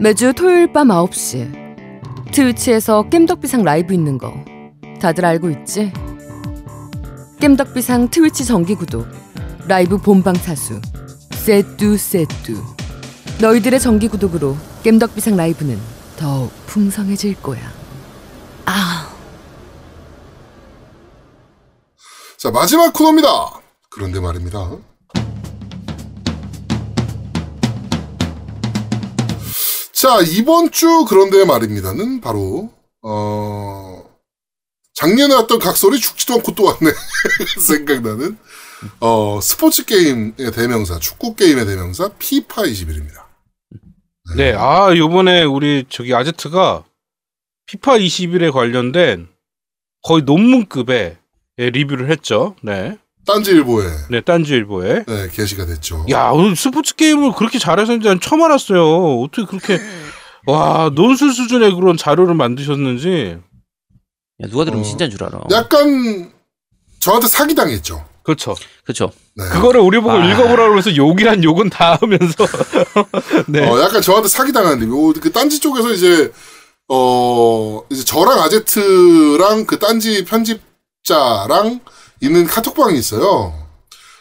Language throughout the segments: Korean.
매주 토요일 밤 9시. 트위치에서 겜덕비상 라이브 있는 거. 다들 알고 있지? 겜덕비상 트위치 정기 구독. 라이브 본방 사수. 세뚜 세뚜. 너희들의 정기 구독으로 겜덕비상 라이브는 더욱 풍성해질 거야. 아. 자, 마지막 코너입니다. 그런데 말입니다. 자, 이번 주 그런데 말입니다는 바로, 어, 작년에 왔던 각설이 죽지도 않고 또 왔네. 생각나는, 어, 스포츠 게임의 대명사, 축구 게임의 대명사, 피파 21입니다. 네, 아, 요번에 우리 저기 아제트가 피파 21에 관련된 거의 논문급의 예, 리뷰를 했죠. 네. 딴지일보에, 네, 딴지일보에. 네, 게시가 됐죠. 야, 오늘 스포츠 게임을 그렇게 잘하셨는지 난 처음 알았어요. 어떻게 그렇게, 와, 논술 수준의 그런 자료를 만드셨는지. 야, 누가 들으면 어. 진짜인 줄 알아. 약간, 저한테 사기당했죠. 그렇죠. 그쵸? 네. 그거를 우리 보고 아. 읽어보라고 해서 욕이란 욕은 다 하면서. 네. 어, 약간 저한테 사기당한 느낌. 그 딴지 쪽에서 이제, 어, 이제 저랑 아제트랑 그 딴지 편집자랑 있는 카톡방이 있어요.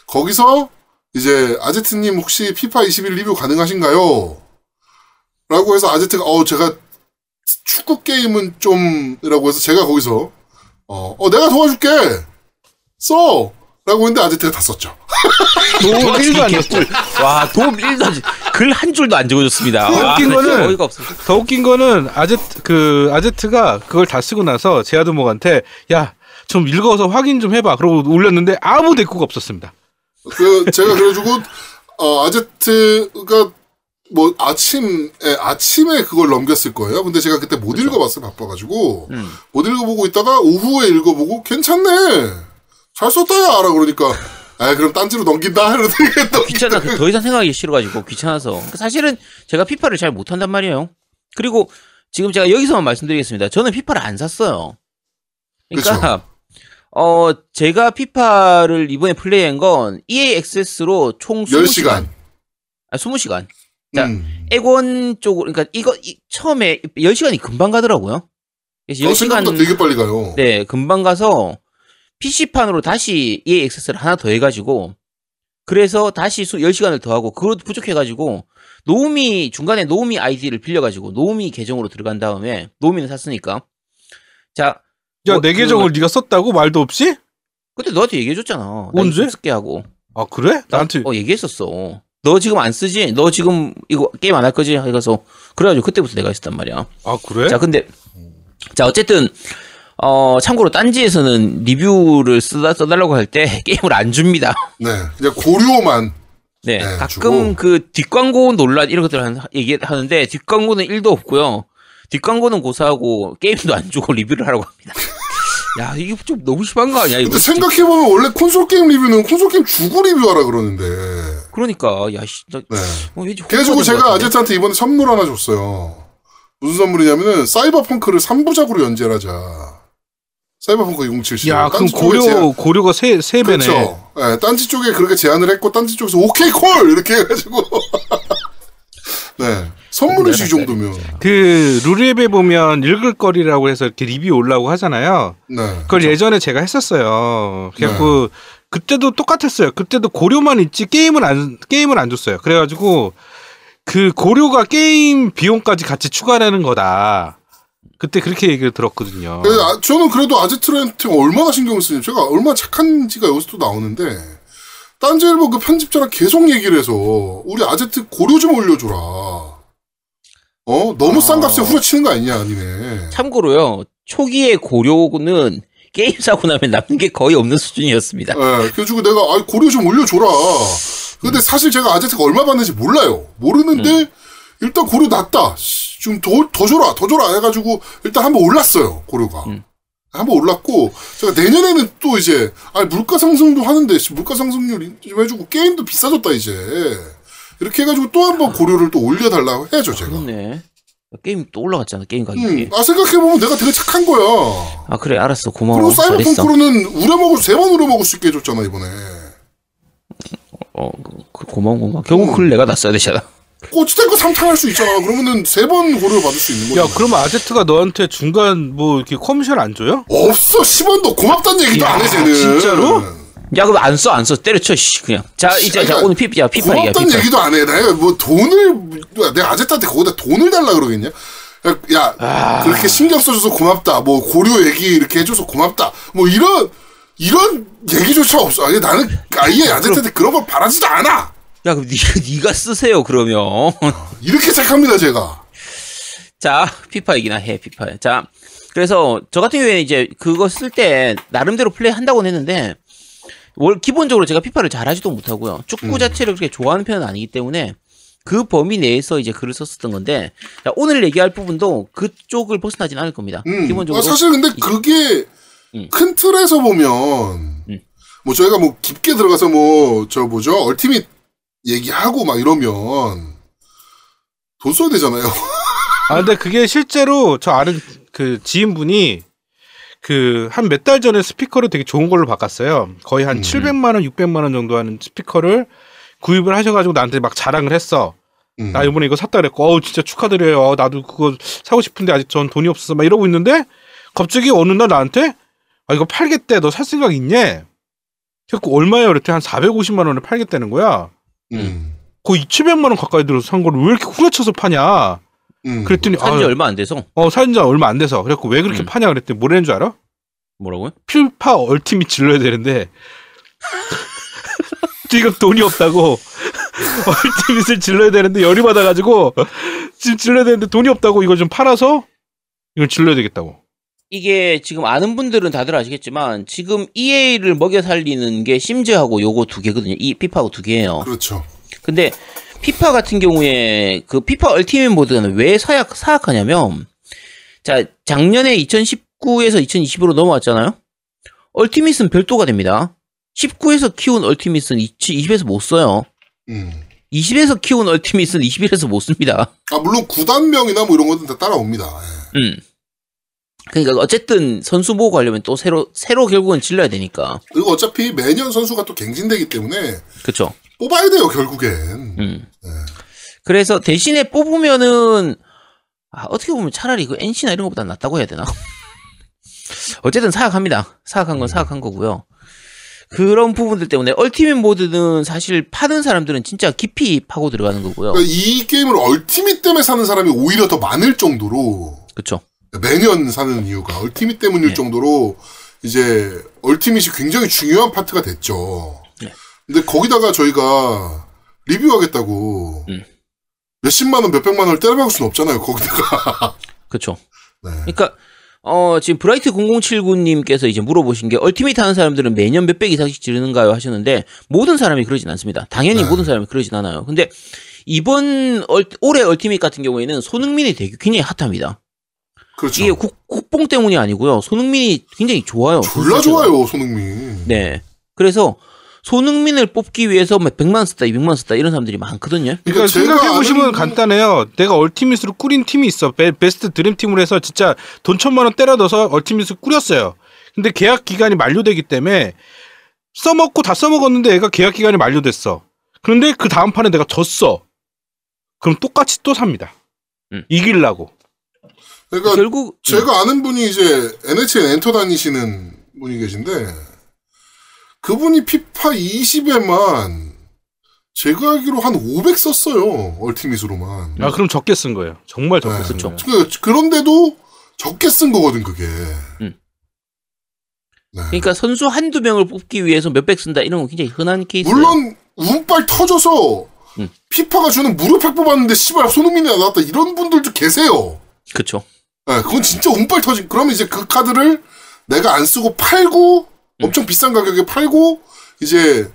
거기서 이제 아제트님 혹시 피파 21 리뷰 가능하신가요? 라고 해서 아제트가, 어, 제가 축구 게임은 좀, 이라고 해서 제가 거기서, 어, 어, 내가 도와줄게! 써! 라고 했는데 아제트가 다 썼죠. 도움 1도 안 줬죠. 와, 도움 1도 안, 글 한 줄도 안 적어줬습니다. 그 와, 웃긴 거는 진짜 어이가 없어. 더 웃긴 거는 아제트 그 아제트가 그걸 다 쓰고 나서 제아드목한테 야 좀 읽어서 확인 좀 해봐. 그러고 올렸는데 아무 대꾸가 없었습니다. 그 제가 그래가지고 어 아제트가 뭐 아침에 아침에 그걸 넘겼을 거예요. 근데 제가 그때 못 읽어봤어요. 바빠가지고 음. 못 읽어보고 있다가 오후에 읽어보고 괜찮네. 잘 썼다야. 라 그러니까 아 그럼 딴지로 넘긴다. 이러더니 또 귀찮아. 그더 이상 생각하기 싫어가지고 귀찮아서. 사실은 제가 피파를 잘 못한단 말이에요. 그리고 지금 제가 여기서만 말씀드리겠습니다. 저는 피파를 안 샀어요. 그러니까 어 제가 피파를 이번에 플레이한 건 EA 액세스로 총 10시간. 20시간. 아 20시간. 자, 음. 엑원 쪽으로 그러니까 이거 이- 처음에 10시간이 금방 가더라고요. 그래서 어, 생각보다 10시간 되게 빨리 가요. 네, 금방 가서 PC판으로 다시 EA 액세스를 하나 더 해가지고, 그래서 다시 수, 10시간을 더 하고, 그것도 부족해가지고, 노우미, 중간에 노우미 아이디를 빌려가지고, 노우미 계정으로 들어간 다음에, 노우미는 샀으니까. 자, 야 뭐, 내 그- 계정을 네가 썼다고 말도 없이? 그때 너한테 얘기해줬잖아. 언제? 나 쓸게 하고. 아 그래? 나한테 어, 얘기했었어. 너 지금 안 쓰지? 너 지금 이거 게임 안 할 거지? 해가서, 그래가지고 그때부터 내가 했었단 말이야. 아 그래? 자, 근데 자 어쨌든 어 참고로 딴지에서는 리뷰를 쓰다 써달라고 할 때 게임을 안 줍니다. 네, 그냥 고료만. 네, 네, 가끔 주고. 그 뒷광고 논란 이런 것들 을 얘기하는데 뒷광고는 1도 없고요. 뒷광고는 고사하고 게임도 안 주고 리뷰를 하라고 합니다. 야 이게 좀 너무 심한 거 아니야 이거? 근데 생각해 보면 원래 콘솔 게임 리뷰는 콘솔 게임 주고 리뷰하라 그러는데. 그러니까 야씨 나 네. 어, 왠지 그래가지고 제가? 아제트한테 이번에 선물 하나 줬어요. 무슨 선물이냐면은 사이버펑크를 3부작으로 연재를 하자. 사이버펑크 2077. 야 그럼 고려 제안- 고려가 세 세 배네. 그렇죠. 예, 딴지 쪽에 그렇게 제안을 했고 딴지 쪽에서 오케이 콜 이렇게 해가지고 네 선물이지 이 정도면 그 룰앱에 보면 읽을 거리라고 해서 이렇게 리뷰 올라오고 하잖아요. 네 그걸 예전에 제가 했었어요. 그래갖고 그때도 똑같았어요. 그때도 고료만 있지 게임은 안 게임을 안 줬어요. 그래가지고 그 고료가 게임 비용까지 같이 추가되는 거다. 그때 그렇게 얘기를 들었거든요. 그래서 아, 저는 그래도 아제트한테 얼마나 신경을 쓰냐 제가 얼마나 착한지가 여기서 또 나오는데 딴지일보 그 편집자랑 계속 얘기를 해서 우리 아제트 고려 좀 올려줘라 어 너무 싼 값에 후려치는 거 아니냐 아니네 참고로요 초기의 고료는 게임 사고 나면 남는 게 거의 없는 수준이었습니다. 예, 그래가지고 내가, 아, 고려 좀 올려줘라. 근데 사실 제가 아제트가 얼마 받는지 몰라요. 모르는데, 일단 고려 낮다. 씨, 좀 더, 더 줘라, 더 줘라. 해가지고, 일단 한번 올랐어요, 고려가. 음. 한번 올랐고, 제가 내년에는 또 이제, 아니, 물가 상승도 하는데, 씨, 물가 상승률 좀 해주고, 게임도 비싸졌다, 이제. 이렇게 해가지고 또 한번 고료를 또 올려달라고 해야죠, 제가. 그렇네. 게임 또 올라갔잖아 게임 가격이. 음, 아, 생각해보면 내가 되게 착한 거야. 아 그래 알았어 고마워 그리고 잘했어. 사이버펑크로는 우려먹을, 세 번 우려먹을 수 있게 해줬잖아, 이번에. 어 그, 고마운 건가? 결국 그걸 내가 다 써야 되잖아. 꼬치탱크 3탄 할수 있잖아. 그러면은 세 번 고료 받을 수 있는 야, 거잖아. 그럼 아제트가 너한테 중간 뭐 이렇게 커미션 안 줘요? 없어. 10원도 고맙다는 얘기도 야, 안 해, 쟤는. 진짜로? 야 그럼 안 써 안 써 때려쳐 씨 그냥 자 이제 자 오늘 피, 야 피파 얘기야 피파 얘기도 안 해. 내가 뭐 돈을, 내가 아제트한테 거기다 돈을 달라 그러겠냐? 야, 야, 아. 그렇게 신경 써줘서 고맙다. 뭐, 고려 얘기 이렇게 해줘서 고맙다. 뭐, 이런, 이런 얘기조차 없어. 아니, 나는 아예 아제트한테 그런 걸 바라지도 않아. 야 그럼 니가 니가 쓰세요 그러면 이렇게 착합니다, 제가. 자 피파 얘기나 해 피파 자 그래서 저 같은 경우에는 이제 그거 쓸 때 나름대로 플레이 한다고는 했는데 월 기본적으로 제가 피파를 잘하지도 못하고요 축구 음. 자체를 그렇게 좋아하는 편은 아니기 때문에 그 범위 내에서 이제 글을 썼었던 건데 자, 오늘 얘기할 부분도 그쪽을 벗어나진 않을 겁니다 음. 기본적으로 아, 사실 근데 그게 음. 큰 틀에서 보면 음. 뭐 저희가 뭐 깊게 들어가서 뭐 저 뭐죠 얼티밋 얘기하고 막 이러면 돈 써야 되잖아요. 아, 근데 그게 실제로 저 아는 그 지인분이 그 한 몇 달 전에 스피커를 되게 좋은 걸로 바꿨어요. 거의 한 음. 700만 원, 600만 원 정도 하는 스피커를 구입을 하셔가지고 나한테 막 자랑을 했어. 음. 나 이번에 이거 샀다 그랬고, 어우, 진짜 축하드려요. 어, 나도 그거 사고 싶은데 아직 전 돈이 없어서 막 이러고 있는데, 갑자기 어느 날 나한테, 아, 이거 팔겠대. 너 살 생각 있냐? 그래갖고 얼마예요? 그랬더니 한 450만 원에 팔겠다는 거야. 음. 거의 700만 원 가까이 들어서 산 거를 왜 이렇게 후려쳐서 파냐? 음. 그랬더니, 산지 아, 얼마 안 돼서 어, 산지 얼마 안 돼서. 그래갖고 왜 그렇게 음. 파냐? 그랬더니 뭐라는 줄 알아? 뭐라고요? 필파 얼티밋 질러야 되는데, 지금 돈이 없다고, 얼티밋을 질러야 되는데 열이 받아가지고, 지금 질러야 되는데 돈이 없다고 이거 좀 팔아서, 이걸 질러야 되겠다고. 이게 지금 아는 분들은 다들 아시겠지만 지금 EA를 먹여 살리는 게 심즈하고 요거 두 개거든요. 이 피파하고 두 개예요. 그렇죠. 근데 피파 같은 경우에 그 피파 얼티밋 모드는 왜 사약 사악하냐면 자 작년에 2019에서 2020으로 넘어왔잖아요. 얼티밋은 별도가 됩니다. 19에서 키운 얼티밋은 20에서 못 써요. 음. 20에서 키운 얼티밋은 21에서 못 씁니다. 아 물론 구단명이나 뭐 이런 것들 다 따라옵니다. 예. 음. 그러니까 어쨌든 선수 보고 가려면 또 새로 새로 결국은 질러야 되니까. 그리고 어차피 매년 선수가 또 갱신되기 때문에 그렇죠. 뽑아야 돼요 결국엔. 음. 그래서 대신에 뽑으면은 아, 어떻게 보면 차라리 그 NC나 이런 것보다 낫다고 해야 되나? 어쨌든 사악합니다. 사악한 건 사악한 거고요. 그런 부분들 때문에 얼티밋 모드는 사실 파는 사람들은 진짜 깊이 파고 들어가는 거고요. 그러니까 이 게임을 얼티밋 때문에 사는 사람이 오히려 더 많을 정도로 그렇죠. 매년 사는 이유가 얼티밋 때문일 네. 정도로 이제 얼티밋이 굉장히 중요한 파트가 됐죠. 네. 근데 거기다가 저희가 리뷰하겠다고 음. 몇십만 원, 몇백만 원을 때려박을 수는 없잖아요. 거기다가. 그렇죠. 네. 그러니까 어 지금 브라이트 0079님께서 이제 물어보신 게 얼티밋 하는 사람들은 매년 몇백 이상씩 지르는가요 하셨는데 모든 사람이 그러진 않습니다. 당연히 네. 모든 사람이 그러진 않아요. 근데 이번 얼, 올해 얼티밋 같은 경우에는 손흥민이 되게 굉장히 핫합니다. 그렇죠. 이게 국, 국뽕 때문이 아니고요. 손흥민이 굉장히 좋아요. 졸라. 좋아요, 손흥민. 네. 그래서 손흥민을 뽑기 위해서 막 100만 썼다, 200만 썼다 이런 사람들이 많거든요. 그러니까 제가 생각해 보시면 간단해요. 내가 얼티밋으로 꾸린 팀이 있어. 베, 베스트 드림 팀으로 해서 진짜 돈 천만 원 때려 넣어서 얼티밋을 꾸렸어요. 근데 계약 기간이 만료되기 때문에 써먹고 다 써먹었는데 얘가 계약 기간이 만료됐어. 그런데 그 다음 판에 내가 졌어. 그럼 똑같이 또 삽니다. 음. 이길라고. 그러니까 결국 음, 제가 아는 분이 이제 NHL 엔터 다니시는 분이 계신데 그분이 피파 20에만 제가 알기로 한 500 썼어요. 얼티밋으로만. 아 그럼 적게 쓴 거예요. 정말 적게 네. 쓴. 거예요. 그, 그런데도 적게 쓴 거거든, 그게. 음. 네. 그러니까 선수 한두 명을 뽑기 위해서 몇백 쓴다 이런 건 굉장히 흔한 케이스예요. 물론 운빨 터져서 음. 피파가 주는 무료팩 뽑았는데 씨발 손흥민이 나왔다 이런 분들도 계세요. 그렇죠. 네, 그건 진짜 운빨 터진. 그러면 이제 그 카드를 내가 안 쓰고 팔고 음. 엄청 비싼 가격에 팔고 이제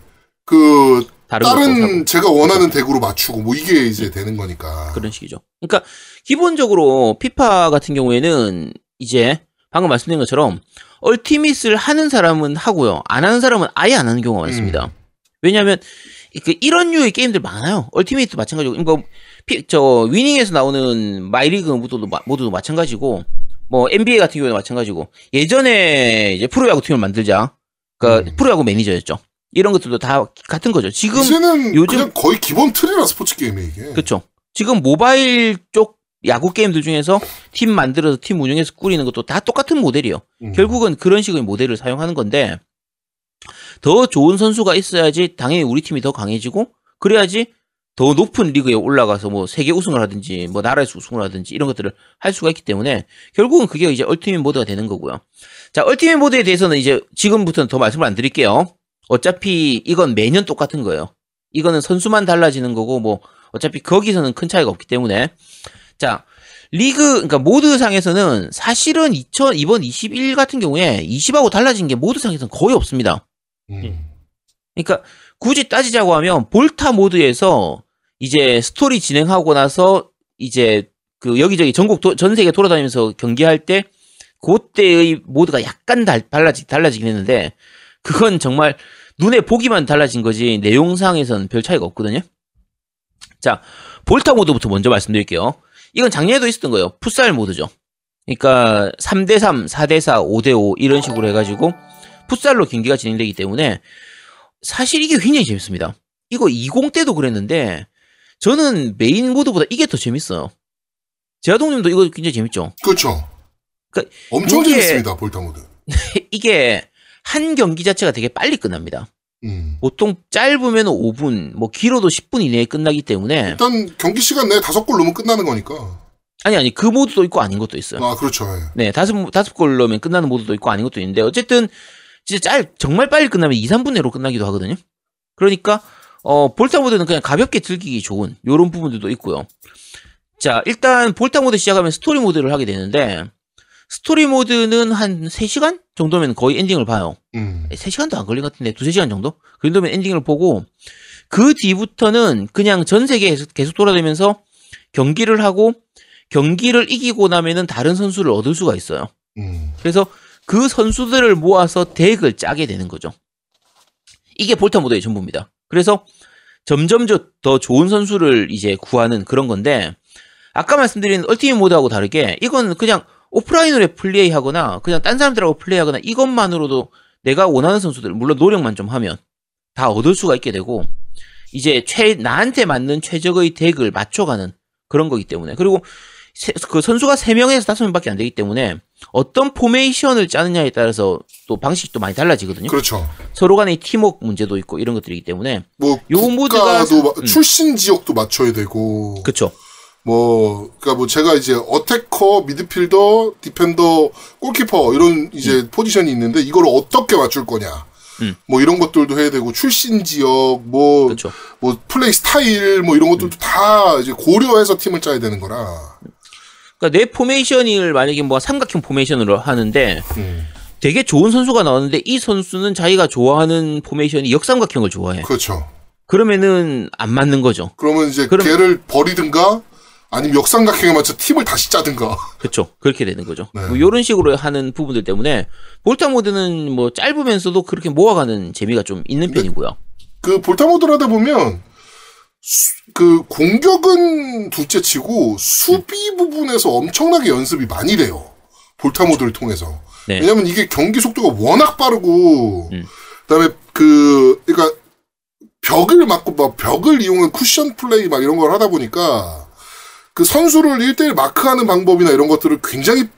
그 다른 다른. 제가 원하는 덱으로 맞추고 뭐 이게 이제 되는 거니까. 그런 식이죠. 그러니까 기본적으로 피파 같은 경우에는 이제 방금 말씀드린 것처럼 얼티밋을 하는 사람은 하고요. 안 하는 사람은 아예 안 하는 경우가 많습니다. 왜냐하면 그 이런 류의 게임들 많아요. 얼티밋도 마찬가지고 이거 피, 저 위닝에서 나오는 마이리그 모두도 마- 모두도 마찬가지고 뭐 NBA 같은 경우도 마찬가지고 예전에 이제 프로야구 팀을 만들자. 그러니까 음. 프로야구 매니저였죠. 이런 것들도 다 같은 거죠. 지금 이제는 요즘- 그냥 거의 기본 틀이라 스포츠 게임이 이게. 그렇죠. 지금 모바일 쪽 야구 게임들 중에서 팀 만들어서 팀 운영해서 꾸리는 것도 다 똑같은 모델이요. 음. 결국은 그런 식의 모델을 사용하는 건데 더 좋은 선수가 있어야지 당연히 우리 팀이 더 강해지고 그래야지 더 높은 리그에 올라가서 뭐 세계 우승을 하든지 뭐 나라에서 우승을 하든지 이런 것들을 할 수가 있기 때문에 결국은 그게 이제 얼티밋 모드가 되는 거고요. 자, 얼티밋 모드에 대해서는 이제 지금부터는 더 말씀을 안 드릴게요. 어차피 이건 매년 똑같은 거예요. 이거는 선수만 달라지는 거고 뭐 어차피 거기서는 큰 차이가 없기 때문에 자, 리그 그러니까 모드상에서는 사실은 2000 이번 21 같은 경우에 20하고 달라진 게 모드상에서는 거의 없습니다. 음. 그러니까 굳이 따지자고 하면 볼타 모드에서 이제 스토리 진행하고 나서 이제 그 여기저기 전국 도- 전 세계 돌아다니면서 경기할 때 그때의 모드가 약간 달, 달라지 달라지긴 했는데 그건 정말 눈에 보기만 달라진 거지 내용상에서는 별 차이가 없거든요. 자, 볼타 모드부터 먼저 말씀드릴게요. 이건 작년에도 있었던 거예요. 풋살 모드죠. 그러니까 3대3, 4대4, 5대5 이런 식으로 해가지고 풋살로 경기가 진행되기 때문에 사실 이게 굉장히 재밌습니다. 이거 20 때도 그랬는데 저는 메인 모드보다 이게 더 재밌어요. 제아동님도 이거 굉장히 재밌죠. 그렇죠. 그러니까 엄청 이게- 재밌습니다 볼타 모드. 이게 한 경기 자체가 되게 빨리 끝납니다. 음. 보통 짧으면 5분, 뭐 길어도 10분 이내에 끝나기 때문에 일단 경기 시간 내에 다섯 골 넣으면 끝나는 거니까. 아니 아니 그 모드도 있고 아닌 것도 있어요. 아 그렇죠. 예. 네, 다섯 다섯 골 넣으면 끝나는 모드도 있고 아닌 것도 있는데 어쨌든 진짜 짤 정말 빨리 끝나면 2, 3분 내로 끝나기도 하거든요. 그러니까 어 볼타 모드는 그냥 가볍게 즐기기 좋은 요런 부분들도 있고요. 자, 일단 볼타 모드 시작하면 스토리 모드를 하게 되는데 스토리 모드는 한 3시간 정도면 거의 엔딩을 봐요. 음. 3시간도 안 걸린 것 같은데 두세 시간 정도? 그 정도면 엔딩을 보고 그 뒤부터는 그냥 전 세계에 계속 돌아다니면서 경기를 하고 경기를 이기고 나면은 다른 선수를 얻을 수가 있어요. 음. 그래서 그 선수들을 모아서 덱을 짜게 되는 거죠. 이게 볼타 모드의 전부입니다. 그래서 점점 저- 더 좋은 선수를 이제 구하는 그런 건데 아까 말씀드린 Ultimate 모드하고 다르게 이건 그냥 오프라인으로 플레이하거나 그냥 딴 사람들하고 플레이하거나 이것만으로도 내가 원하는 선수들 물론 노력만 좀 하면 다 얻을 수가 있게 되고 이제 최 나한테 맞는 최적의 덱을 맞춰가는 그런 거기 때문에 그리고 세- 그 선수가 3명에서 5명밖에 안 되기 때문에 어떤 포메이션을 짜느냐에 따라서 또 방식도 많이 달라지거든요. 그렇죠. 서로 간의 팀워크 문제도 있고 이런 것들이기 때문에 뭐 요 모드가 음. 출신 지역도 맞춰야 되고 그쵸 뭐 그러니까 뭐 제가 이제 attacker, 미드필더, defender, 골키퍼 이런 이제 포지션이 있는데 이걸 어떻게 맞출 거냐. 음. 뭐 이런 것들도 해야 되고 출신 지역 뭐 그쵸 뭐 플레이 스타일 뭐 이런 것들도 다 이제 고려해서 팀을 짜야 되는 거라. 그러니까 내 포메이션을 만약에 뭐 삼각형 포메이션으로 하는데 음. 되게 좋은 선수가 나왔는데 이 선수는 자기가 좋아하는 포메이션이 역삼각형을 좋아해 그렇죠. 그러면은 안 맞는 거죠 그러면 이제 그럼- 걔를 버리든가 아니면 역삼각형에 맞춰 팀을 다시 짜든가. 그렇죠. 그렇게 되는 거죠. 네. 뭐 이런 식으로 하는 부분들 때문에 볼타 모드는 뭐 짧으면서도 그렇게 모아가는 재미가 좀 있는 편이고요. 그 볼타 모드를 하다 보면 수- 그 공격은 둘째치고 수비 부분에서 엄청나게 연습이 많이 돼요. 볼타 모드를 통해서. 네. 왜냐면 이게 경기 속도가 워낙 빠르고 음. 그다음에 그 그러니까 벽을 막고 막 벽을 이용한 쿠션 플레이 막 이런 걸 하다 보니까 그 선수를 1대1 마크하는 방법이나 이런 것들을 굉장히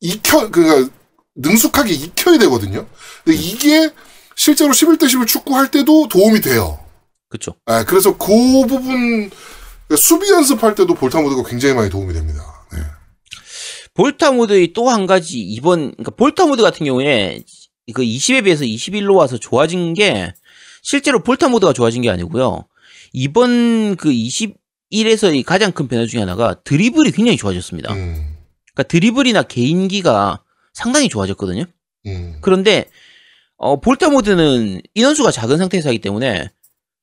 익혀 그러니까 능숙하게 익혀야 되거든요. 근데 이게 실제로 11대 11 축구 할 때도 도움이 돼요. 그렇죠. 아, 그래서 그 부분 그러니까 수비 연습할 때도 볼타 모드가 굉장히 많이 도움이 됩니다. 네. 볼타 모드의 또 한 가지 이번 그러니까 볼타 모드 같은 경우에 그 20에 비해서 21로 와서 좋아진 게 실제로 볼타 모드가 좋아진 게 아니고요. 이번 그 21에서의 가장 큰 변화 중에 하나가 드리블이 굉장히 좋아졌습니다. 음, 그러니까 드리블이나 개인기가 상당히 좋아졌거든요. 음, 그런데 어, 볼타 모드는 인원수가 작은 상태에서 하기 때문에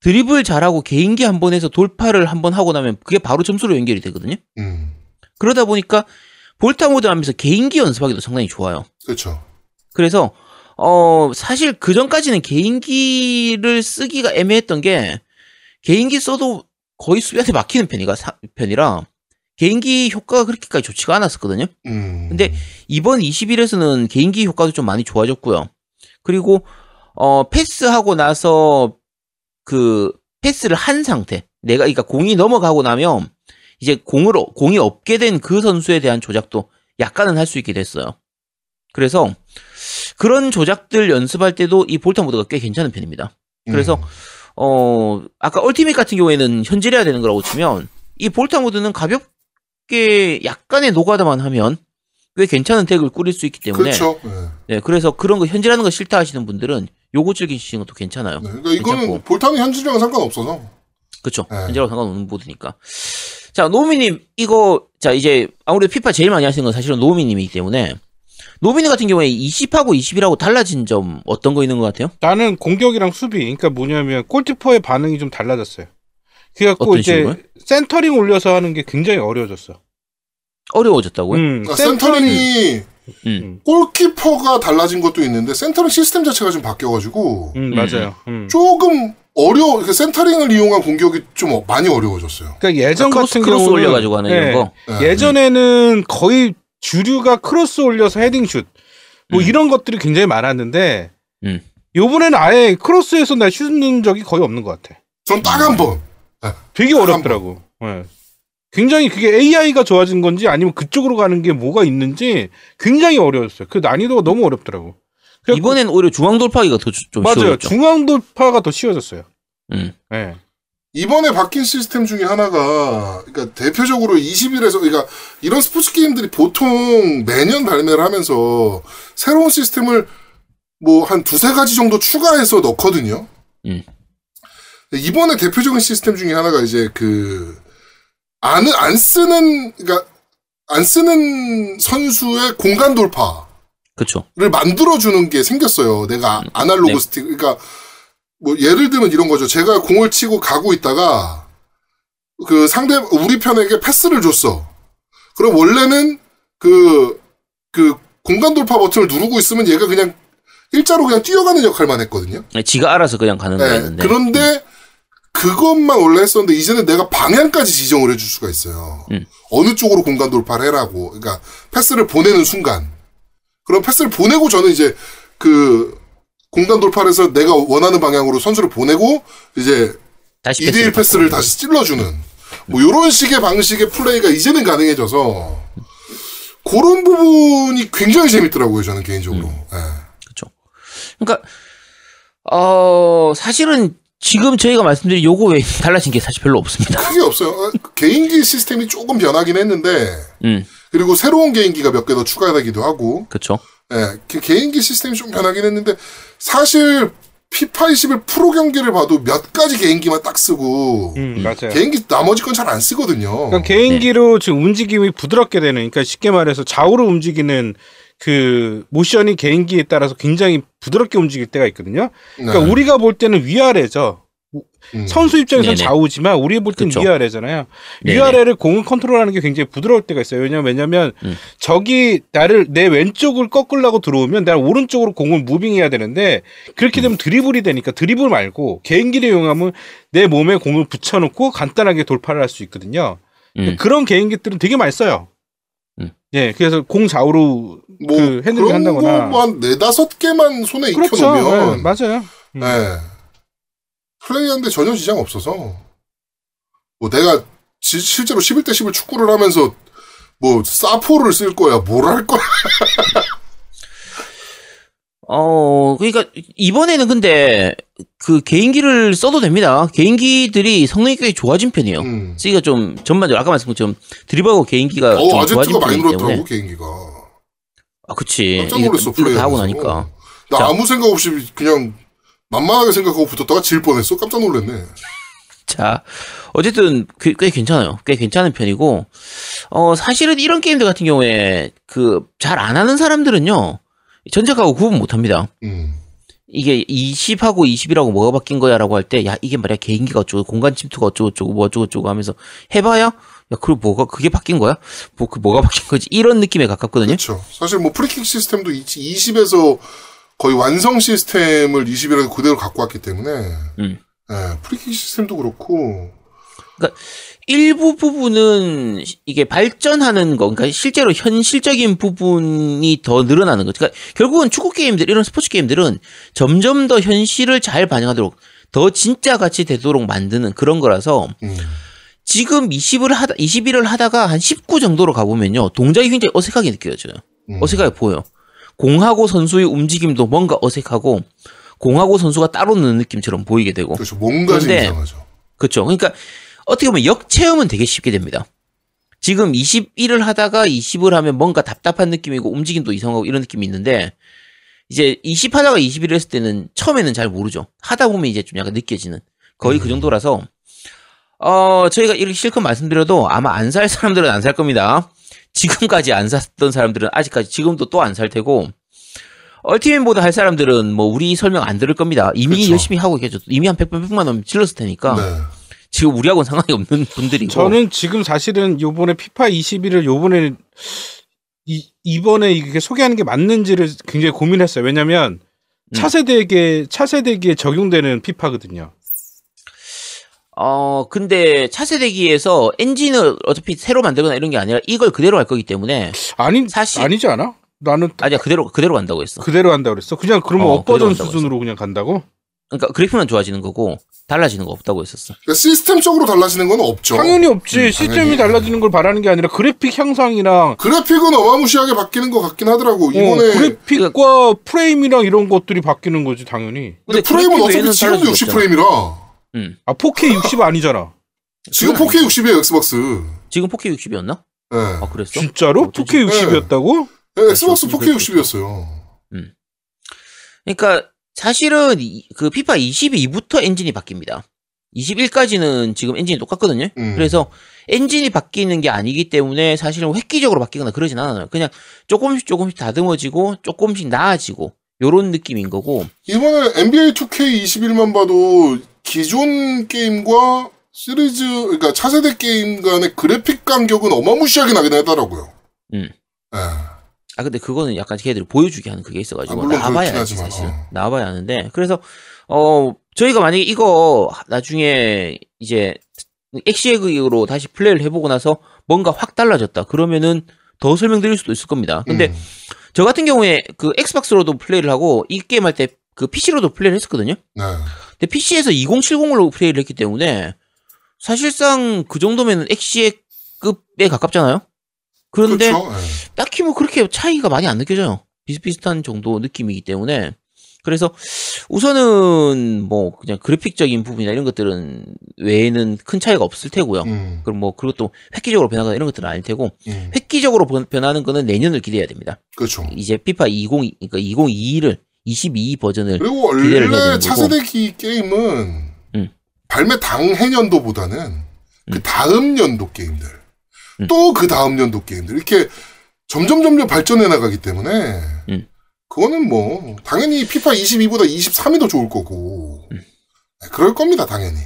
드리블 잘하고 개인기 한 번 해서 돌파를 한 번 하고 나면 그게 바로 점수로 연결이 되거든요. 음, 그러다 보니까 볼타 모드 하면서 개인기 연습하기도 상당히 좋아요. 그렇죠. 그래서 어 사실 그 전까지는 개인기를 쓰기가 애매했던 게 개인기 써도 거의 수비한테 막히는 편이가 사- 편이라 개인기 효과가 그렇게까지 좋지가 않았었거든요. 음, 근데 이번 21에서는 개인기 효과도 좀 많이 좋아졌고요. 그리고 어 패스하고 나서 그 패스를 한 상태 내가 그러니까 공이 넘어가고 나면 이제 공으로 공이 없게 된 그 선수에 대한 조작도 약간은 할 수 있게 됐어요. 그래서 그런 조작들 연습할 때도 이 볼타 모드가 꽤 괜찮은 편입니다. 그래서 음. 어 아까 얼티밋 같은 경우에는 현질해야 되는 거라고 치면 이 볼타 모드는 가볍게 약간의 노가다만 하면 꽤 괜찮은 덱을 꾸릴 수 있기 때문에 그렇죠. 네. 네 그래서 그런 거 현질하는 거 싫다 하시는 분들은 요거 즐기시는 것도 괜찮아요. 네. 그러니까 이거는 괜찮고. 볼탄이 현질이랑 상관없어서. 그렇죠. 네. 현재랑 상관없는 모드니까. 자, 노미님, 이거, 자, 이제, 아무래도 피파 제일 많이 하시는 건 사실은 노미님이기 때문에, 노미님 같은 경우에 20하고 20이라고 달라진 점 어떤 거 있는 것 같아요? 나는 공격이랑 수비, 그러니까 뭐냐면 골키퍼의 반응이 좀 달라졌어요. 그래갖고 어떤 이제 식으로요? 센터링 올려서 하는 게 굉장히 어려워졌어. 어려워졌다고요? 음, 그러니까 센터링이 음. 골키퍼가 달라진 것도 있는데 센터링 시스템 자체가 좀 바뀌어가지고 음, 맞아요. 음. 조금 어려워. 그 센터링을 이용한 공격이 좀 어- 많이 어려워졌어요. 그러니까 예전 크로스, 같은 크로스 경우는 올려가지고 하는 이런 거. 네. 예전에는 거의 주류가 크로스 올려서 헤딩슛 뭐 음. 이런 것들이 굉장히 많았는데 음. 요번에는 아예 크로스에서 나 슛 넣은 적이 거의 없는 것 같아. 전 딱 한 번. 되게 한 어렵더라고. 예. 굉장히 그게 AI가 좋아진 건지 아니면 그쪽으로 가는 게 뭐가 있는지 굉장히 어려웠어요. 그 난이도가 너무 어렵더라고. 이번엔 오히려 중앙 돌파기가 더 주- 좀 맞아요. 쉬워졌죠. 중앙 돌파가 더 쉬워졌어요. 음. 예. 이번에 바뀐 시스템 중에 하나가, 그러니까 대표적으로 20일에서, 그러니까 이런 스포츠 게임들이 보통 매년 발매를 하면서 새로운 시스템을 뭐 한 두세 가지 정도 추가해서 넣거든요. 음. 이번에 대표적인 시스템 중에 하나가 이제 그, 안, 안 쓰는, 그러니까 안 쓰는 선수의 공간 돌파를 그쵸. 만들어주는 게 생겼어요. 내가 아날로그 네. 스틱, 그러니까 뭐 예를 들면 이런 거죠. 제가 공을 치고 가고 있다가 그 상대 우리 편에게 패스를 줬어. 그럼 원래는 그 그 공간 돌파 버튼을 누르고 있으면 얘가 그냥 일자로 그냥 뛰어가는 역할만 했거든요. 네, 지가 알아서 그냥 가는 네, 거였는데. 그런데 그것만 원래 했었는데 이제는 내가 방향까지 지정을 해줄 수가 있어요. 음. 어느 쪽으로 공간 돌파를 해라고. 그러니까 패스를 보내는 순간. 그럼 패스를 보내고 저는 이제 그 공간 돌파를 해서 내가 원하는 방향으로 선수를 보내고 이제 다시 2대1 패스를 다시 찔러주는 뭐 이런 식의 방식의 플레이가 이제는 가능해져서 그런 부분이 굉장히 재밌더라고요 저는 개인적으로. 예. 그렇죠. 그러니까 어 사실은 지금 저희가 말씀드린 요거 외에 달라진 게 사실 별로 없습니다. 크게 없어요. 어, 개인기 시스템이 조금 변하긴 했는데 음, 그리고 새로운 개인기가 몇 개 더 추가되기도 하고 그렇죠. 예, 그 개인기 시스템이 좀 변하긴 했는데 사실 피파 21 프로 경기를 봐도 몇 가지 개인기만 딱 쓰고 음, 맞아요. 개인기 나머지 건 잘 안 쓰거든요. 그러니까 개인기로 지금 움직임이 부드럽게 되는, 그러니까 쉽게 말해서 좌우로 움직이는 그 모션이 개인기에 따라서 굉장히 부드럽게 움직일 때가 있거든요. 그러니까 네. 우리가 볼 때는 위아래죠. 음. 선수 입장에서는 네네. 좌우지만 우리 볼 때는 그쵸. 위아래잖아요. 네네. 위아래를 공을 컨트롤하는 게 굉장히 부드러울 때가 있어요. 왜냐면 왜냐면 음. 적이 나를 내 왼쪽을 꺾으려고 들어오면 내가 오른쪽으로 공을 무빙해야 되는데 그렇게 음. 되면 드리블이 되니까 드리블 말고 개인기를 이용하면 내 몸에 공을 붙여놓고 간단하게 돌파를 할 수 있거든요. 음. 그런 개인기들은 되게 많이 써요. 음. 예, 그래서 공 좌우로 뭐 그 핸들링 한다거나. 거한 네다섯 개만 손에 그렇죠. 익혀 놓으면 예, 맞아요. 음. 네. 플레이하는데 전혀 지장 없어서 뭐 내가 지- 실제로 11대 11 축구를 하면서 뭐 사포를 쓸 거야 뭘 할 거야 어 그러니까 이번에는 근데 그 개인기를 써도 됩니다. 개인기들이 성능이 꽤 좋아진 편이에요. 음. 쓰기가 좀 전반적으로 아까 말씀드린 것처럼 드리블하고 개인기가 어 좀 좋아진 많이 편이기 때문에 늘었더라고 개인기가 아 그치 깜짝 놀랐어 다 하고 나니까 나 자. 아무 생각 없이 그냥 만만하게 생각하고 붙었다가 질 뻔했어 깜짝 놀랐네 자, 어쨌든 꽤, 꽤 괜찮아요. 꽤 괜찮은 편이고, 어, 사실은 이런 게임들 같은 경우에 그 잘 안 하는 사람들은요, 전작하고 구분 못 합니다. 음. 이게 20하고 21하고 뭐가 바뀐 거야라고 할 때, 야, 이게 말이야, 개인기가 어쩌고, 공간 침투가 어쩌고 저쩌고, 뭐 어쩌고 저쩌고 하면서 해봐야, 야, 그리고 뭐가, 그게 바뀐 거야? 뭐, 그 뭐가 바뀐 거지? 이런 느낌에 가깝거든요. 그렇죠 사실 뭐 프리킥 시스템도 20에서 거의 완성 시스템을 21에도 그대로 갖고 왔기 때문에 음. 예, 프리킥 시스템도 그렇고 일부 부분은 이게 발전하는 거, 그러니까 실제로 현실적인 부분이 더 늘어나는 거죠. 그러니까 결국은 축구 게임들, 이런 스포츠 게임들은 점점 더 현실을 잘 반영하도록 더 진짜 같이 되도록 만드는 그런 거라서 음. 지금 20을 하다 21을 하다가 한 19 정도로 가보면요 동작이 굉장히 어색하게 느껴져요. 음. 어색하게 보여. 공하고 선수의 움직임도 뭔가 어색하고 공하고 선수가 따로 노는 느낌처럼 보이게 되고 그렇죠. 뭔가 좀 이상하죠. 그렇죠. 그러니까 어떻게 보면 역체험은 되게 쉽게 됩니다. 지금 21을 하다가 20을 하면 뭔가 답답한 느낌이고 움직임도 이상하고 이런 느낌이 있는데 이제 20 하다가 21을 했을 때는 처음에는 잘 모르죠. 하다 보면 이제 좀 약간 느껴지는 거의 그 정도라서 어 저희가 이렇게 실컷 말씀드려도 아마 안 살 사람들은 안 살 겁니다. 지금까지 안 샀던 사람들은 아직까지 지금도 또 안 살 테고 얼티밋보다 할 사람들은 뭐 우리 설명 안 들을 겁니다. 이미 그쵸. 열심히 하고 계죠. 이미 한 100번 100만 원 질렀을 테니까 네. 지금 우리하고는 상관이 없는 분들이고 저는 지금 사실은 요번에 피파 21을 요번에 이, 이번에 이게 소개하는 게 맞는지를 굉장히 고민했어요. 왜냐면 음. 차세대기에 차세대기에 적용되는 피파거든요. 어 근데 차세대기에서 엔진을 어차피 새로 만들거나 이런 게 아니라 이걸 그대로 할 거기 때문에 아니 사실- 아니지 않아? 나는 아니야 그대로 그대로 간다고 했어. 그대로 한다 그랬어. 그냥 그러면 어, 업버전 한다고 수준으로 그냥 간다고? 그러니까 그래픽만 좋아지는 거고 달라지는 거 없다고 했었어. 그러니까 시스템적으로 달라지는 건 없죠. 당연히 없지. 음, 시스템이 당연히. 달라지는 걸 바라는 게 아니라 그래픽 향상이랑 그래픽은 어마무시하게 바뀌는 것 같긴 하더라고. 어, 이번에 그래픽과 프레임이랑 이런 것들이 바뀌는 거지 당연히. 근데 프레임은 그래픽 어차피 지금도 달라지고 60 있잖아. 프레임이라 음. 아 4K 60 아니잖아. 지금 그건 4K 60이에요 엑스박스. 지금 4K 60이었나? 예. 아 그랬어? 진짜로? 어쩌지? 4K 60이었다고? 예, 엑스박스 그렇죠. 4K 60이었어요. 그러니까 사실은 이- 그 피파 22부터 엔진이 바뀝니다. 21까지는 지금 엔진이 똑같거든요. 음. 그래서 엔진이 바뀌는 게 아니기 때문에 사실은 획기적으로 바뀌거나 그러진 않아요. 그냥 조금씩 조금씩 다듬어지고 조금씩 나아지고 요런 느낌인 거고 이번에 NBA 2K 21만 봐도 기존 게임과 시리즈 그러니까 차세대 게임 간의 그래픽 간격은 어마무시하게 나긴 하더라고요. 음. 예. 아 근데 그거는 약간 걔들이 보여주게 하는 그게 있어가지고 아, 나와봐야 하지만, 사실 어. 나와봐야 하는데 그래서 어 저희가 만약에 이거 나중에 이제 엑시엑으로 다시 플레이를 해보고 나서 뭔가 확 달라졌다 그러면은 더 설명드릴 수도 있을 겁니다. 근데 음. 저 같은 경우에 그 엑스박스로도 플레이를 하고 이 게임 할 때 그 PC로도 플레이를 했었거든요. 네. 근데 PC에서 2070으로 플레이를 했기 때문에 사실상 그 정도면 엑시엑급에 가깝잖아요. 그런데 그렇죠. 예. 딱히 뭐 그렇게 차이가 많이 안 느껴져요. 비슷비슷한 정도 느낌이기 때문에. 그래서 우선은 뭐 그냥 그래픽적인 부분이나 이런 것들은 외에는 큰 차이가 없을 테고요. 음. 그럼 뭐 그것도 획기적으로 변하거나 이런 것들은 아닐 테고 음. 획기적으로 변- 변하는 거는 내년을 기대해야 됩니다. 그렇죠. 이제 피파 20 그러니까 2022를 22 버전을 그리고 기대를 해야 원래 차세대기 게임은 음. 발매 당해 년도보다는 그 다음 연도 게임들 음. 또그 다음 연도 게임들 이렇게 점점 점점 발전해 나가기 때문에 음. 그거는 뭐 당연히 피파 22보다 23이 더 좋을 거고 음. 네, 그럴 겁니다 당연히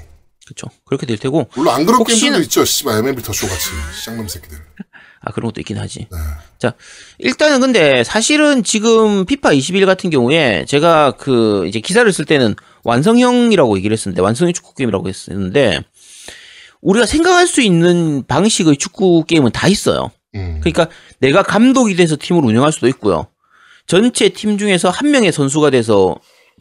그렇죠. 그렇게 될 테고 물론 안 그런 혹시나- 게임들도 있죠 씨발 MLB 더쇼 같이 쌍놈 새끼들 아 그런 것도 있긴 하지. 네. 자, 일단은 근데 사실은 지금 피파 21 같은 경우에 제가 그 이제 기사를 쓸 때는 완성형이라고 얘기를 했었는데 완성형 축구 게임이라고 했었는데 우리가 생각할 수 있는 방식의 축구 게임은 다 있어요. 음. 그러니까 내가 감독이 돼서 팀을 운영할 수도 있고요. 전체 팀 중에서 한 명의 선수가 돼서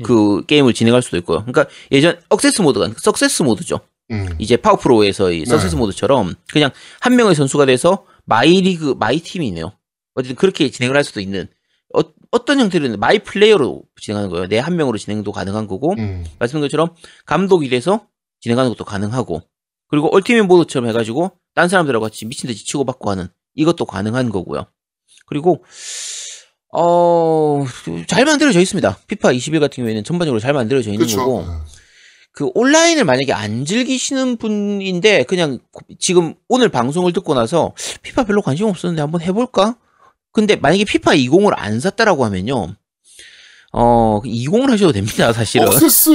그 게임을 진행할 수도 있고요. 그러니까 예전 access 모드가 success 모드죠. 음. 이제 파워프로에서의 success 네. 모드처럼 그냥 한 명의 선수가 돼서 My League My Team이네요. 어쨌든 그렇게 진행을 할 수도 있는 어, 어떤 형태는 My Player로 진행하는 거예요. 내 한 명으로 진행도 가능한 거고 음. 말씀드린 것처럼 감독이 돼서 진행하는 것도 가능하고 그리고 얼티밋 모드처럼 해가지고 딴 사람들하고 같이 미친 듯이 치고받고 하는 이것도 가능한 거고요. 그리고 어, 잘 만들어져 있습니다. 피파 21 같은 경우에는 전반적으로 잘 만들어져 있는 그렇죠 거고 그 온라인을 만약에 안 즐기시는 분인데 그냥 지금 오늘 방송을 듣고 나서 피파 별로 관심 없었는데 한번 해볼까? 근데 만약에 피파 20을 안 샀다라고 하면요. 어, 20을 하셔도 됩니다, 사실은. 억세스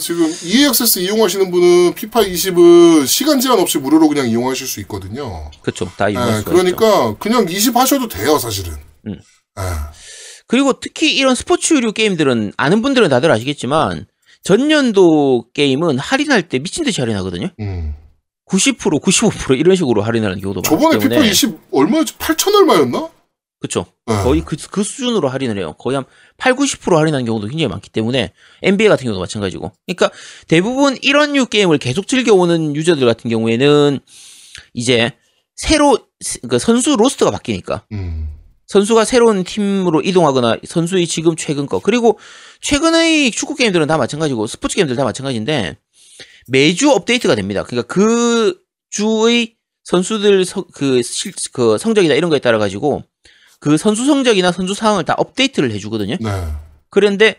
지금 EA 억세스 이용하시는 분은 피파 20은 시간 제한 없이 무료로 그냥 이용하실 수 있거든요. 그렇죠. 다 이용할 예, 수가 있죠. 그러니까 그냥 20 하셔도 돼요, 사실은. 음. 예. 그리고 특히 이런 스포츠류 게임들은 아는 분들은 다들 아시겠지만 전년도 게임은 할인할 때 미친 듯이 할인하거든요. 음. 90% 95% 이런 식으로 할인하는 경우도 많기 저번에 때문에 피파 20 얼마였지? 8천 얼마였나? 그쵸. 네. 거의 그, 그 수준으로 할인을 해요. 거의 한 8, 90% 할인하는 경우도 굉장히 많기 때문에 NBA 같은 경우도 마찬가지고. 그러니까 대부분 이런 류 게임을 계속 즐겨오는 유저들 같은 경우에는 이제 새로 그 선수 로스터가 바뀌니까 음. 선수가 새로운 팀으로 이동하거나 선수의 지금 최근 거 그리고 최근의 축구 게임들은 다 마찬가지고 스포츠 게임들 다 마찬가지인데 매주 업데이트가 됩니다. 그러니까 그 주의 선수들 서- 그, 실, 그 성적이나 이런 거에 따라 가지고 그 선수 성적이나 선수 상황을 다 업데이트를 해주거든요. 네. 그런데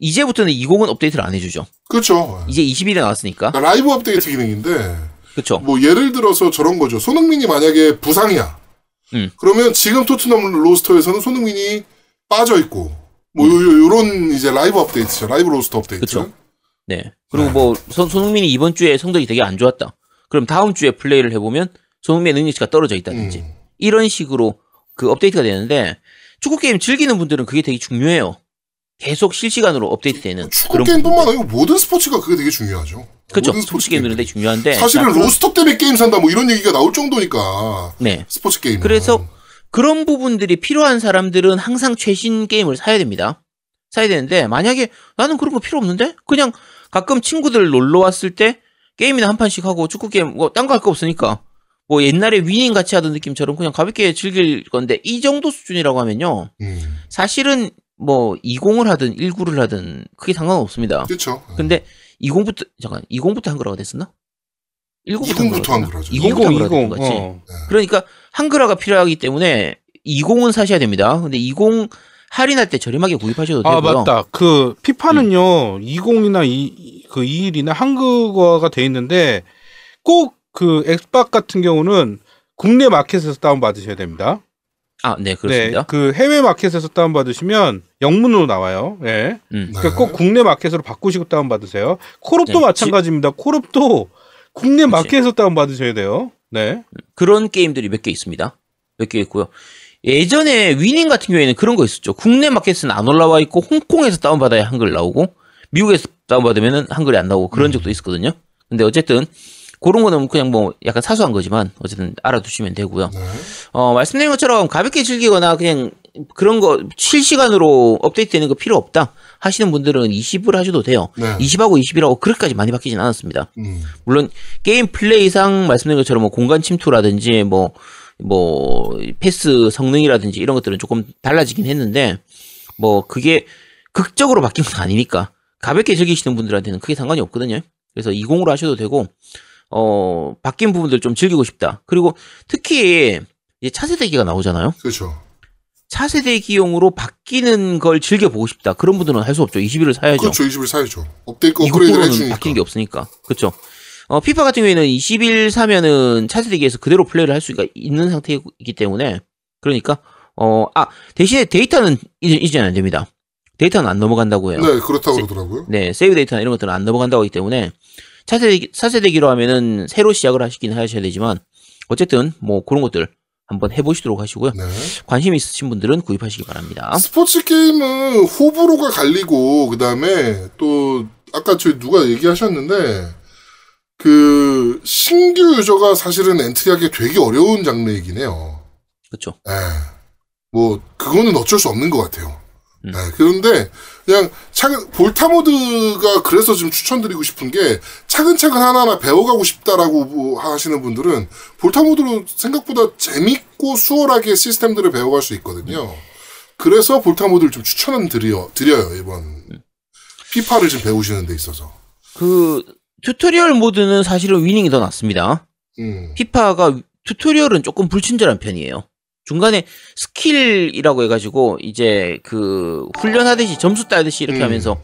이제부터는 20은 업데이트를 안 해주죠. 그렇죠. 이제 21에 나왔으니까. 그러니까 라이브 업데이트 기능인데 그렇죠. 뭐 예를 들어서 저런 거죠. 손흥민이 만약에 부상이야. 음. 그러면 지금 토트넘 roster에서는 손흥민이 빠져 있고 뭐 요, 요, 요런 이제 라이브 업데이트죠. 라이브 roster 업데이트. 그쵸. 네. 그리고 뭐 손, 손흥민이 이번 주에 성적이 되게 안 좋았다. 그럼 다음 주에 플레이를 해보면 손흥민의 능력치가 떨어져 있다든지 음. 이런 식으로 그 업데이트가 되는데 축구 게임 즐기는 분들은 그게 되게 중요해요. 계속 실시간으로 업데이트되는 축구 게임뿐만. 아니고 모든 스포츠가 그게 되게 중요하죠. 그렇죠. 모든 스포츠 게임들은 되게 중요한데 사실은 roster 때문에 게임 산다 뭐 이런 얘기가 나올 정도니까 네. 스포츠 게임. 그래서 그런 부분들이 필요한 사람들은 항상 최신 게임을 사야 됩니다. 사야 되는데 만약에 나는 그런 거 필요 없는데 그냥 가끔 친구들 놀러 왔을 때 게임이나 한 판씩 하고 축구 게임 뭐 딴 거 할 거 없으니까 뭐 옛날에 위닝 같이 하던 느낌처럼 그냥 가볍게 즐길 건데 이 정도 수준이라고 하면요 음. 사실은 뭐 20을 하든 19를 하든 크게 상관없습니다. 그렇죠. 근데 20부터 잠깐 20부터 한글화가 됐었나? 20부터 한글화죠. 20부터 한글화가 된 거지. 어. 그러니까 한글화가 필요하기 때문에 20은 사셔야 됩니다. 근데 20 할인할 때 저렴하게 구입하셔도 아 되고요. 맞다. 그 피파는요 20이나 이, 그 21이나 한국어가 돼 있는데 꼭 그 엑스박 같은 경우는 국내 마켓에서 다운 받으셔야 됩니다. 아, 네, 그렇습니다. 네, 그 해외 마켓에서 다운 받으시면 영문으로 나와요. 예. 음. 네. 그러니까 꼭 국내 마켓으로 바꾸시고 다운 받으세요. 콜옵도 네, 마찬가지입니다. 콜옵도 국내 그치. 마켓에서 다운 받으셔야 돼요. 네. 그런 게임들이 몇 개 있습니다. 몇 개 있고요. 예전에 위닝 같은 경우에는 그런 거 있었죠. 국내 마켓은 안 올라와 있고 홍콩에서 다운 받아야 한글 나오고 미국에서 다운 받으면 한글이 안 나오고 그런 적도 있었거든요. 근데 어쨌든 그런 거는 그냥 뭐 약간 사소한 거지만 어쨌든 알아두시면 되고요. 네. 어, 말씀드린 것처럼 가볍게 즐기거나 그냥 그런 거 실시간으로 업데이트 되는 거 필요 없다 하시는 분들은 20을 하셔도 돼요. 네. 20하고 21하고 그렇게까지 많이 바뀌진 않았습니다. 음. 물론 게임 플레이상 말씀드린 것처럼 뭐 공간 침투라든지 뭐, 뭐, 패스 성능이라든지 이런 것들은 조금 달라지긴 했는데 뭐 그게 극적으로 바뀐 건 아니니까 가볍게 즐기시는 분들한테는 크게 상관이 없거든요. 그래서 20으로 하셔도 되고 어, 바뀐 부분들 좀 즐기고 싶다. 그리고 특히 이제 차세대기가 나오잖아요. 그렇죠. 차세대기용으로 바뀌는 걸 즐겨보고 싶다. 그런 분들은 할 수 없죠. 21을 사야죠. 그렇죠. 20을 사야죠. 업데이트 업그레이드를 해주니까. 바뀌는 게 없으니까. 그렇죠. 어, 피파 같은 경우에는 21 사면은 차세대기에서 그대로 플레이를 할 수가 있는 상태이기 때문에 그러니까 어, 아, 대신에 데이터는 이제 이제 안 됩니다. 데이터는 안 넘어간다고 해요. 네, 그렇다고 그러더라고요. 네, 세이브 데이터나 이런 것들은 안 넘어간다고 하기 때문에 차세대기, 차세대기로 하면은 새로 시작을 하시긴 하셔야 되지만 어쨌든 뭐 그런 것들 한번 해보시도록 하시고요. 네. 관심 있으신 분들은 구입하시기 바랍니다. 스포츠 게임은 호불호가 갈리고 그 다음에 또 아까 저희 누가 얘기하셨는데 그 신규 유저가 사실은 엔트리하기 되게 어려운 장르이긴 해요. 그렇죠. 예. 뭐 그거는 어쩔 수 없는 것 같아요. 음. 예, 그런데 그냥 차근 볼타 모드가 그래서 좀 추천드리고 싶은 게 차근차근 하나하나 배워가고 싶다라고 뭐 하시는 분들은 볼타 모드로 생각보다 재밌고 수월하게 시스템들을 배워갈 수 있거든요. 그래서 볼타 모드를 좀 추천은 드려 드려요 이번 피파를 좀 배우시는 데 있어서. 그 tutorial 모드는 사실은 위닝이 더 낫습니다. 음. 피파가 tutorial은 조금 불친절한 편이에요. 중간에 skill이라고 해가지고 이제 그 훈련하듯이 점수 따듯이 이렇게 음. 하면서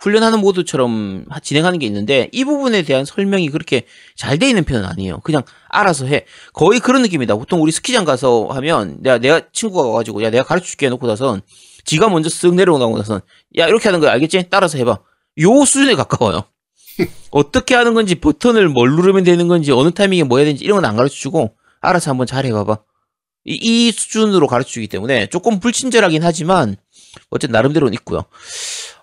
훈련하는 모드처럼 하- 진행하는 게 있는데 이 부분에 대한 설명이 그렇게 잘 돼 있는 편은 아니에요. 그냥 알아서 해. 거의 그런 느낌이다. 보통 우리 스키장 가서 하면 내가 내가 친구가 와가지고 야 내가 가르쳐 줄게 해놓고 나선 지가 먼저 쓱 내려오고 나선 야 이렇게 하는 거 알겠지? 따라서 해봐. 요 수준에 가까워요. 어떻게 하는 건지 버튼을 뭘 누르면 되는 건지 어느 타이밍에 뭐 해야 되는지 이런 건 안 가르쳐 주고 알아서 한번 잘 해봐봐. 이, 이 수준으로 가르쳐 주기 때문에 조금 불친절하긴 하지만 어쨌든 나름대로는 있고요.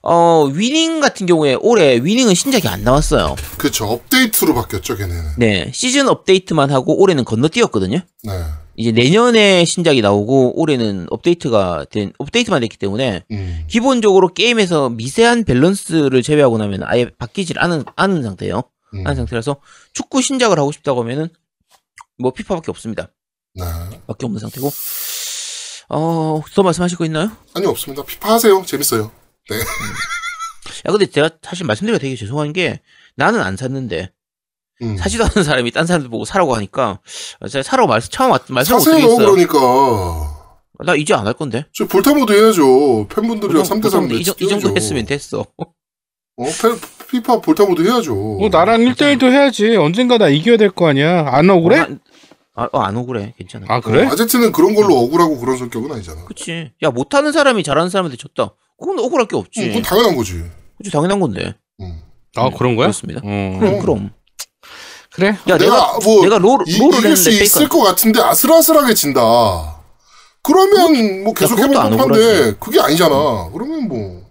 어, 위닝 같은 경우에 올해 위닝은 신작이 안 나왔어요. 그쵸. 업데이트로 바뀌었죠, 걔네는. 네, 시즌 업데이트만 하고 올해는 건너뛰었거든요. 네. 이제 내년에 신작이 나오고 올해는 업데이트가 된 업데이트만 됐기 때문에 음. 기본적으로 게임에서 미세한 밸런스를 제외하고 나면 아예 바뀌질 않은 않은 상태예요. 음. 않은 상태라서 축구 신작을 하고 싶다고 하면은 뭐 피파밖에 없습니다. 네. 밖에 없는 상태고. 어, 더 말씀하실 거 있나요? 아니, 없습니다. 피파 하세요. 재밌어요. 네. 야, 근데 제가 사실 말씀드리기가 되게 죄송한 게 나는 안 샀는데 음. 사지도 않은 사람이 딴 사람들 보고 사라고 하니까 제가 사라고 말, 처음 왔- 말씀 못 드리겠어요. 그러니까. 나 이제 안 할 건데. 저 볼타모드 해야죠. 팬분들이랑 그 3대3 정도, 이, 매치 정- 이 정도. 했으면 됐어. 어, 팬, 피파 볼타모드 해야죠. 뭐 나랑 1대1도 해야지. 언젠가 나 이겨야 될 거 아니야. 안 억울해? 어, 아, 어, 안 억울해. 괜찮아. 아 그래? 어, 아제트는 그런 걸로 억울하고 그런 성격은 아니잖아. 그치. 야, 못하는 사람이 잘하는 사람한테 졌다. 그건 억울할 게 없지. 응, 그건 당연한 거지. 그치, 당연한 건데. 응. 아 그런 거야? 그렇습니다. 어. 그럼, 그럼. 그래. 야, 내가, 뭐 내가 롤, 이, 롤을 이길 수 했는데 있을. 것 같은데 아슬아슬하게 진다. 그러면 뭐 계속 그것도 해볼 안 법한데. 그게 아니잖아. 그러면 뭐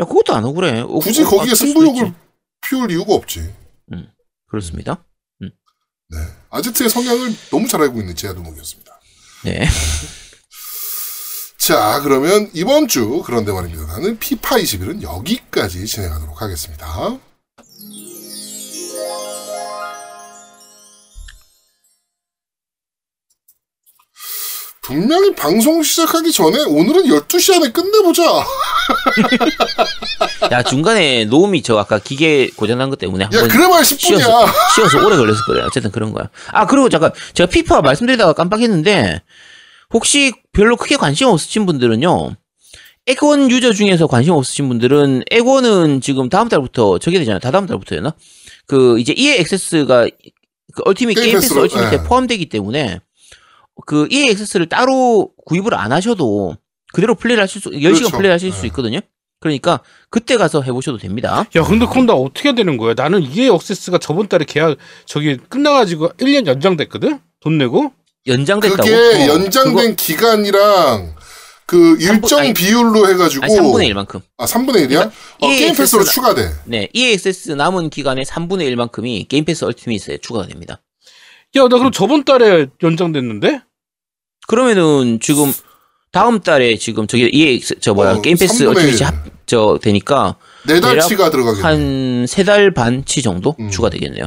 야, 그것도 안 억울해. 어, 굳이 어, 거기에 아, 승부욕을. 피울 이유가 없지. 그렇습니다. 네. 아제트의 성향을 너무 잘 알고 있는 제아도목이었습니다. 네. 자, 그러면 이번 주 그런데 말입니다. 나는 피파 21은 여기까지 진행하도록 하겠습니다. 분명히 방송 시작하기 전에 오늘은 12시 안에 끝내보자. 야, 중간에 노움이 저 아까 기계 고장난 것 때문에 야, 한번 그래봐야 쉬어서, 10분이야. 쉬어서 오래 걸렸을 거예요. 어쨌든 그런 거야. 아, 그리고 잠깐, 제가 피파 말씀드리다가 깜빡했는데, 혹시 별로 크게 관심 없으신 분들은요, 엑원 유저 중에서 관심 없으신 분들은, 엑원은 지금 다음 달부터, 저게 되잖아요. 다다음 달부터였나? 그, 이제 EA 액세스가, 그 Ultimate Game Pass Ultimate에 예. 포함되기 때문에, 그 EA 액세스를 따로 구입을 안 하셔도, 그대로 플레이를 하실 수, 10시간 그렇죠. 플레이 하실 수 예. 있거든요. 그러니까, 그때 가서 해보셔도 됩니다. 야 근데 그럼 나 어떻게 되는 거야? 나는 이게 Access가 저번 달에 계약 저기 끝나가지고 1년 연장됐거든? 돈 내고? 연장됐다고? 그게 어, 연장된 그거- 기간이랑 그 일정 아니, 비율로 해가지고 아니, 3분의 1만큼. 아 3분의 1이야? 어, EA 게임 패스로 추가돼. 네, EA Access 남은 기간의 3분의 1만큼이 Game Pass Ultimate에 추가가 됩니다. 야 나 그럼 저번 달에 연장됐는데? 그러면은 지금 다음 달에 지금 저기 EA 저 뭐야 어, Game Pass 3분의 Ultimate이 1. 합, 저 되니까 네 달치가 들어가겠네. 한세 달 반치 정도 음. 추가 되겠네요.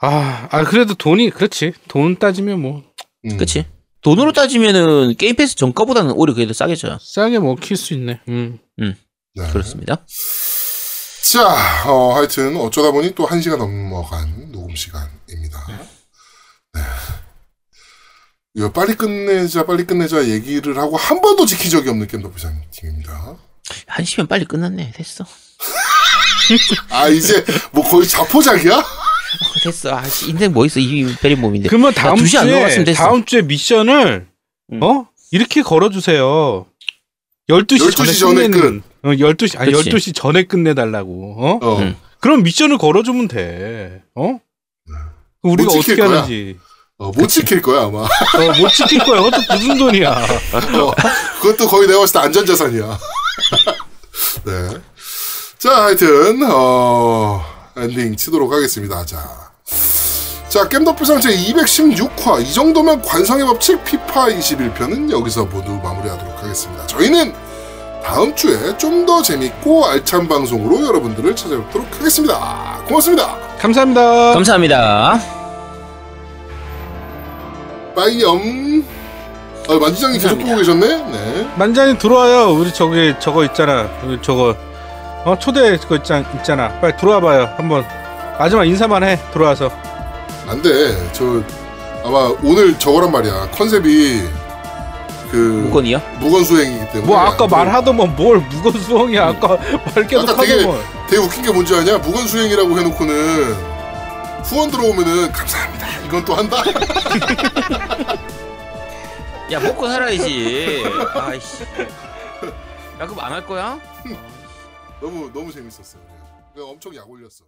아, 아 그래도 돈이 그렇지. 돈 따지면 뭐 음. 그치? 돈으로 따지면은 게임 패스 정가보다는 오히려 그래도 싸겠죠. 싸게 먹힐 수 있네. 음. 네. 그렇습니다. 자, 어, 하여튼 어쩌다 보니 또한 시간 넘어간 녹음 시간입니다. 네. 이거 빨리 끝내자, 빨리 끝내자 얘기를 하고 한 번도 지킨 적이 없는 겜덕비상 팀입니다. 한 시면 빨리 끝났네. 됐어. 아, 이제 뭐 거의 자포자기야? 어, 됐어. 아, 씨, 인생 뭐 있어? 이 베리 몸인데. 그러면 다음 두 시안 주에. 다음 주에 미션을 음. 어? 이렇게 걸어 주세요. 12시, 12시 전에 전에 끝내는 어, 12시 아니 그치. 12시 전에 끝내 달라고. 어? 어. 음. 그럼 미션을 걸어 주면 돼. 어? 우리가 못 어떻게 거야. 하는지. 어, 못 지킬 거야, 아마. 어, 못 지킬 거야. 그것도 무슨 돈이야. 어, 그것도 거의 내가 봤을 때 안전자산이야. 네. 자, 하여튼, 어, 엔딩 치도록 하겠습니다. 자. 자, 겜덕비상 제 216화. 이 정도면 관성의 법칙 피파 21편은 여기서 모두 마무리하도록 하겠습니다. 저희는 다음 주에 좀 더 재밌고 알찬 방송으로 여러분들을 찾아뵙도록 하겠습니다. 고맙습니다. 감사합니다. 감사합니다. 빠이염. 아, 만지장님 계속 보고 계셨네? 네. 만장이 들어와요. 우리 저기 저거 있잖아. 우리 저거 어 초대 그거 있잖, 있잖아. 빨리 들어와 봐요. 한번 마지막 인사만 해. 들어와서. 안 돼. 저 아마 오늘 저거란 말이야. 컨셉이 그 무건이요? 무건 수행이기 때문에. 뭐 아까. 말하더만 뭘 무건 수홍이야. 아까 말 계속 아까 되게- 하더만. 되게 웃긴 게 뭔지 아냐? 무건 수행이라고 해놓고는 후원 들어오면은 감사합니다. 이건 또 한다. 야, 먹고 살아야지. 아이씨. 야, 그럼 안 할 거야? 너무 너무 재밌었어요. 그냥 엄청 약 올렸어.